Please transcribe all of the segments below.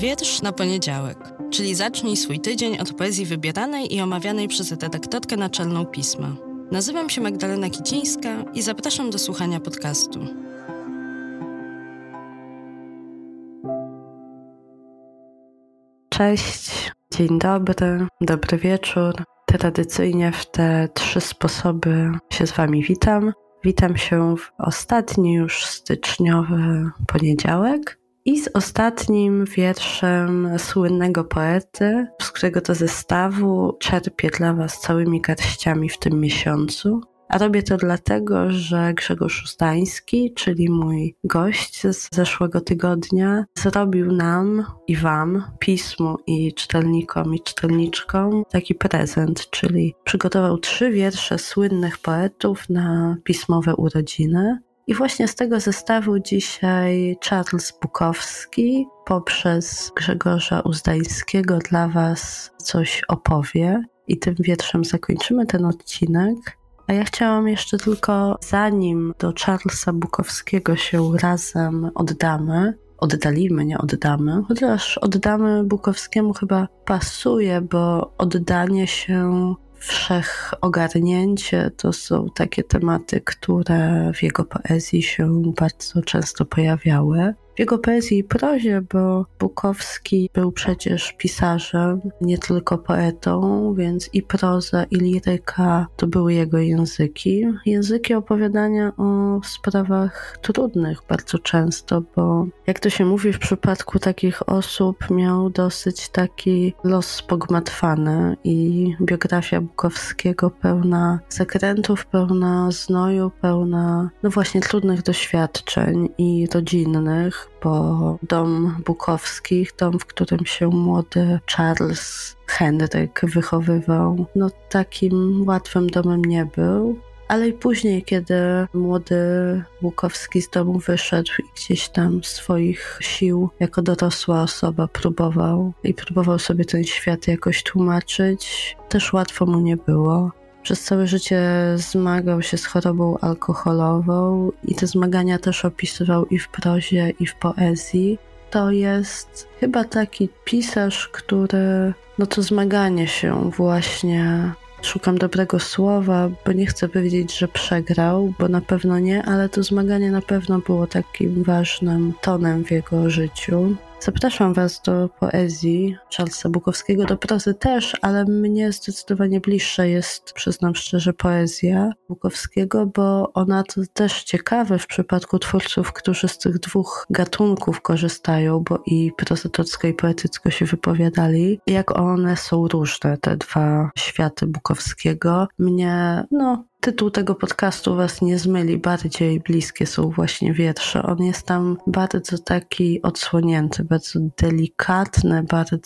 Wiersz na poniedziałek, czyli zacznij swój tydzień od poezji wybieranej i omawianej przez redaktorkę naczelną pisma. Nazywam się Magdalena Kicińska i zapraszam do słuchania podcastu. Cześć, dzień dobry, dobry wieczór. Tradycyjnie w te trzy sposoby się z Wami witam. Witam się w ostatni już styczniowy poniedziałek i z ostatnim wierszem słynnego poety, z którego to zestawu czerpię dla Was całymi garściami w tym miesiącu. A robię to dlatego, że Grzegorz Ustański, czyli mój gość z zeszłego tygodnia, zrobił nam i Wam, pismu i czytelnikom i czytelniczkom taki prezent, czyli przygotował trzy wiersze słynnych poetów na pismowe urodziny. I właśnie z tego zestawu dzisiaj Charles Bukowski poprzez Grzegorza Uzdańskiego dla Was coś opowie. I tym wierszem zakończymy ten odcinek. A ja chciałam jeszcze tylko, zanim do Charlesa Bukowskiego się razem oddamy, oddalimy, nie oddamy, chociaż oddamy Bukowskiemu chyba pasuje, bo oddanie się wszechogarnięcie to są takie tematy, które w jego poezji się bardzo często pojawiały jego poezji i prozie, bo Bukowski był przecież pisarzem, nie tylko poetą, więc i proza, i liryka to były jego języki. Języki opowiadania o sprawach trudnych bardzo często, bo jak to się mówi w przypadku takich osób, miał dosyć taki los spogmatwany i biografia Bukowskiego pełna zakrętów, pełna znoju, pełna no właśnie trudnych doświadczeń i rodzinnych bo dom Bukowskich, dom, w którym się młody Charles Henryk wychowywał, no takim łatwym domem nie był. Ale i później, kiedy młody Bukowski z domu wyszedł i gdzieś tam swoich sił jako dorosła osoba próbował i próbował sobie ten świat jakoś tłumaczyć, też łatwo mu nie było. Przez całe życie zmagał się z chorobą alkoholową i te zmagania też opisywał i w prozie, i w poezji. To jest chyba taki pisarz, który no to zmaganie się właśnie Szukam dobrego słowa, bo nie chcę powiedzieć, że przegrał, bo na pewno nie, ale to zmaganie na pewno było takim ważnym tonem w jego życiu. Zapraszam Was do poezji Charlesa Bukowskiego, do prozy też, ale mnie zdecydowanie bliższa jest, przyznam szczerze, poezja Bukowskiego, bo ona to też ciekawe w przypadku twórców, którzy z tych dwóch gatunków korzystają, bo i prozatorsko i poetycko się wypowiadali, jak one są różne, te dwa światy Bukowskiego. Mnie, no, tytuł tego podcastu was nie zmyli, bardziej bliskie są właśnie wiersze. On jest tam bardzo taki odsłonięty, bardzo delikatny, bardzo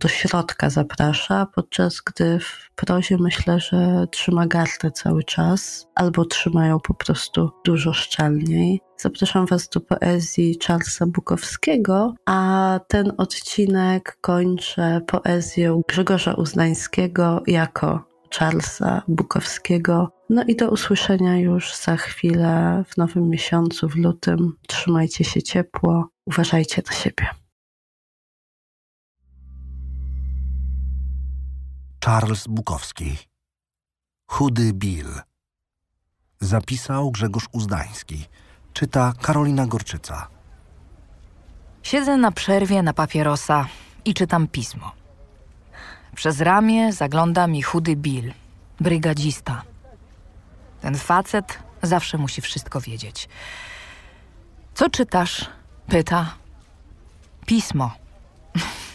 do środka zaprasza, podczas gdy w prozie myślę, że trzyma gardę cały czas, albo trzymają po prostu dużo szczelniej. Zapraszam Was do poezji Charlesa Bukowskiego, a ten odcinek kończę poezją Grzegorza Uznańskiego jako Charlesa Bukowskiego. No i do usłyszenia już za chwilę w nowym miesiącu, w lutym. Trzymajcie się ciepło, uważajcie na siebie. Charles Bukowski. Chudy Bill. Zapisał Grzegorz Uzdański. Czyta Karolina Gorczyca. Siedzę na przerwie na papierosa i czytam pismo. Przez ramię zagląda mi chudy Bill, brygadzista. Ten facet zawsze musi wszystko wiedzieć. Co czytasz? Pyta. Pismo.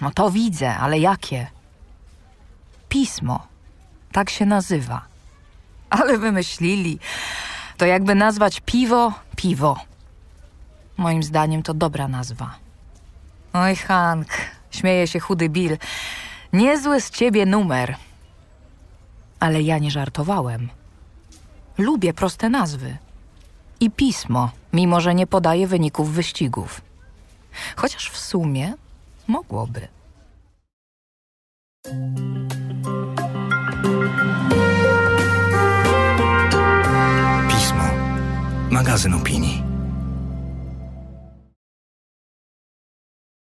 No to widzę, ale jakie? Pismo. Tak się nazywa. Ale wymyślili. To jakby nazwać piwo piwo. Moim zdaniem to dobra nazwa. Oj, Hank, śmieje się chudy Bill. Niezły z ciebie numer. Ale ja nie żartowałem. Lubię proste nazwy. I pismo, mimo że nie podaje wyników wyścigów. Chociaż w sumie mogłoby. Pismo. Magazyn opinii.